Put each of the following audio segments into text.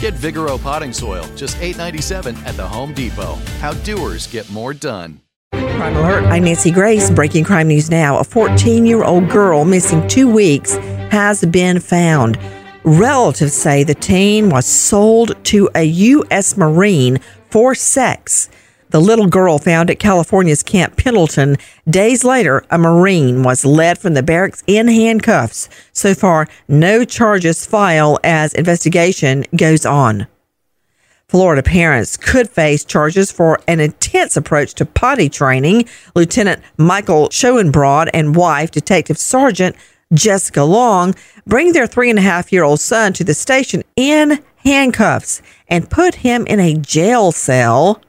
Get Vigoro potting soil, just $8.97 at the Home Depot. How doers get more done. Crime Alert. I'm Nancy Grace. Breaking crime news now. A 14 year old girl missing two weeks has been found. Relatives say the teen was sold to a U.S. Marine for sex. The little girl found at California's Camp Pendleton. Days later, a Marine was led from the barracks in handcuffs. So far, no charges filed as investigation goes on. Florida parents could face charges for an intense approach to potty training. Lieutenant Michael Schoenbrod and wife, Detective Sergeant Jessica Long, bring their three and a half year old son to the station in handcuffs and put him in a jail cell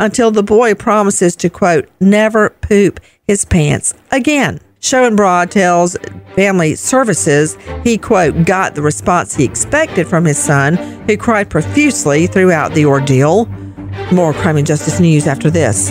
until the boy promises to, quote, never poop his pants again. Schoenbrod tells Family Services he, quote, got the response he expected from his son, who cried profusely throughout the ordeal. More crime and justice news after this.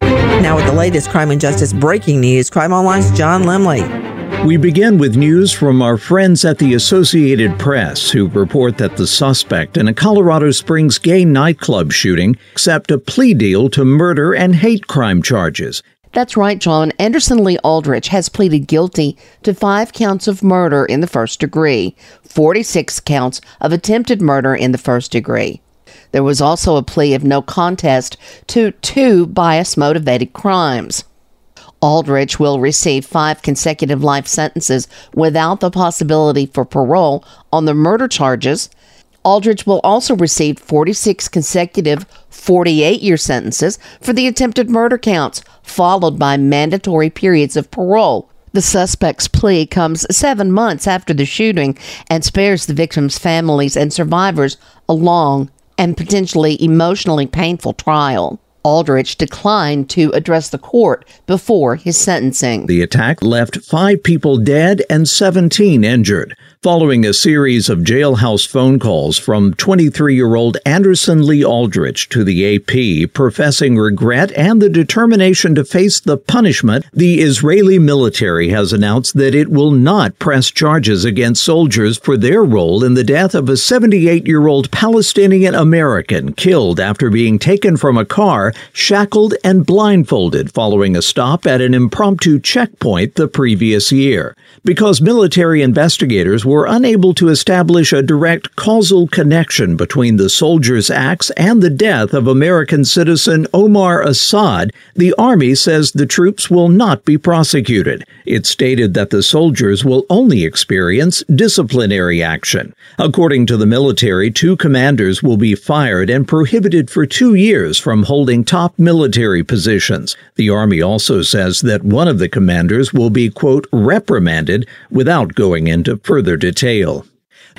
Now, with the latest crime and justice breaking news, Crime Online's John Lemley. We begin with news from our friends at the Associated Press who report that the suspect in a Colorado Springs gay nightclub shooting accept a plea deal to murder and hate crime charges. That's right, John. Anderson Lee Aldrich has pleaded guilty to five counts of murder in the first degree, 46 counts of attempted murder in the first degree. There was also a plea of no contest to two bias motivated crimes. Aldrich will receive five consecutive life sentences without the possibility for parole on the murder charges. Aldrich will also receive 46 consecutive 48 year sentences for the attempted murder counts, followed by mandatory periods of parole. The suspect's plea comes seven months after the shooting and spares the victims' families and survivors a long and potentially emotionally painful trial. Aldrich declined to address the court before his sentencing. The attack left five people dead and 17 injured following a series of jailhouse phone calls from 23 year old Anderson Lee Aldrich to the AP, professing regret and the determination to face the punishment, the Israeli military has announced that it will not press charges against soldiers for their role in the death of a 78 year old Palestinian American killed after being taken from a car, shackled, and blindfolded following a stop at an impromptu checkpoint the previous year. Because military investigators were unable to establish a direct causal connection between the soldiers' acts and the death of American citizen Omar Assad, the Army says the troops will not be prosecuted. It stated that the soldiers will only experience disciplinary action. According to the military, two commanders will be fired and prohibited for two years from holding top military positions. The Army also says that one of the commanders will be, quote, reprimanded without going into further detail.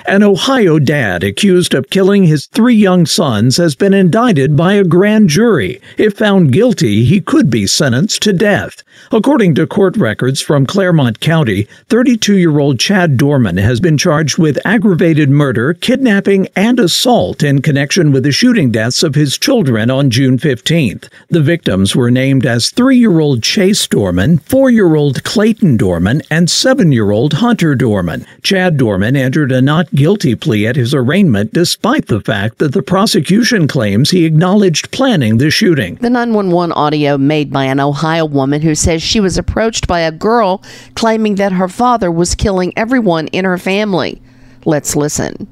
An Ohio dad accused of killing his three young sons has been indicted by a grand jury. If found guilty, he could be sentenced to death. According to court records from Clermont County, 32 year old Chad Dorman has been charged with aggravated murder, kidnapping, and assault in connection with the shooting deaths of his children on June 15th. The victims were named as three year old Chase Dorman, four year old Clayton Dorman, and seven year old Hunter Dorman. Chad Dorman entered a not guilty plea at his arraignment despite the fact that the prosecution claims he acknowledged planning the shooting. The 911 audio made by an Ohio woman who says she was approached by a girl claiming that her father was killing everyone in her family. Let's listen.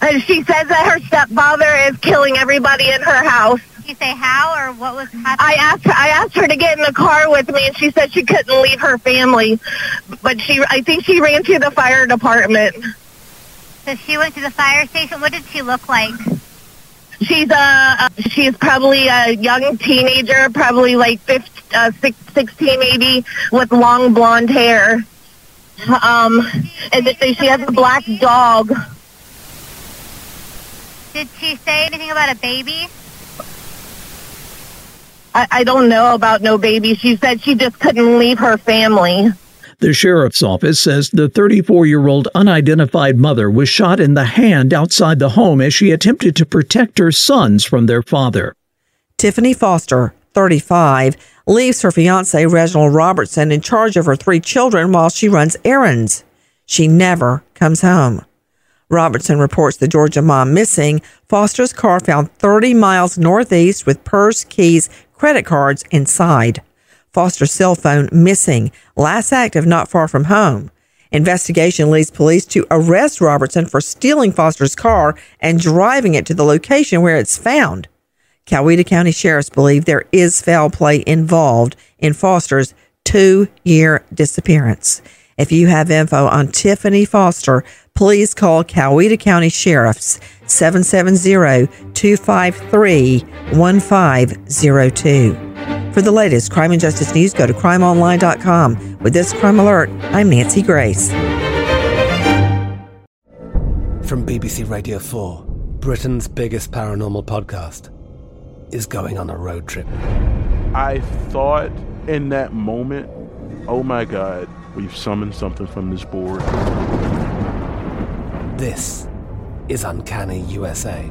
And she says that her stepfather is killing everybody in her house. Did you say how or what was happening? I asked her. I asked her to get in the car with me, and she said she couldn't leave her family. But she, I think she ran to the fire department. So she went to the fire station. What did she look like? She's a she's probably a young teenager, probably like 15, uh, 16 maybe, with long blonde hair. Um, and she has a black dog. Did she say anything about a baby? I, I don't know about no baby. She said she just couldn't leave her family. The sheriff's office says the 34 year old unidentified mother was shot in the hand outside the home as she attempted to protect her sons from their father. Tiffany Foster, 35, leaves her fiance Reginald Robertson in charge of her three children while she runs errands. She never comes home. Robertson reports the Georgia mom missing. Foster's car found 30 miles northeast with purse, keys, credit cards inside. Foster's cell phone missing, last active not far from home. Investigation leads police to arrest Robertson for stealing Foster's car and driving it to the location where it's found. Coweta County sheriffs believe there is foul play involved in Foster's two year disappearance. If you have info on Tiffany Foster, please call Coweta County Sheriffs 770-253-1502. For the latest crime and justice news, go to crimeonline.com. With this crime alert, I'm Nancy Grace. From BBC Radio 4, Britain's biggest paranormal podcast is going on a road trip. I thought in that moment, oh my God, we've summoned something from this board. This is Uncanny USA.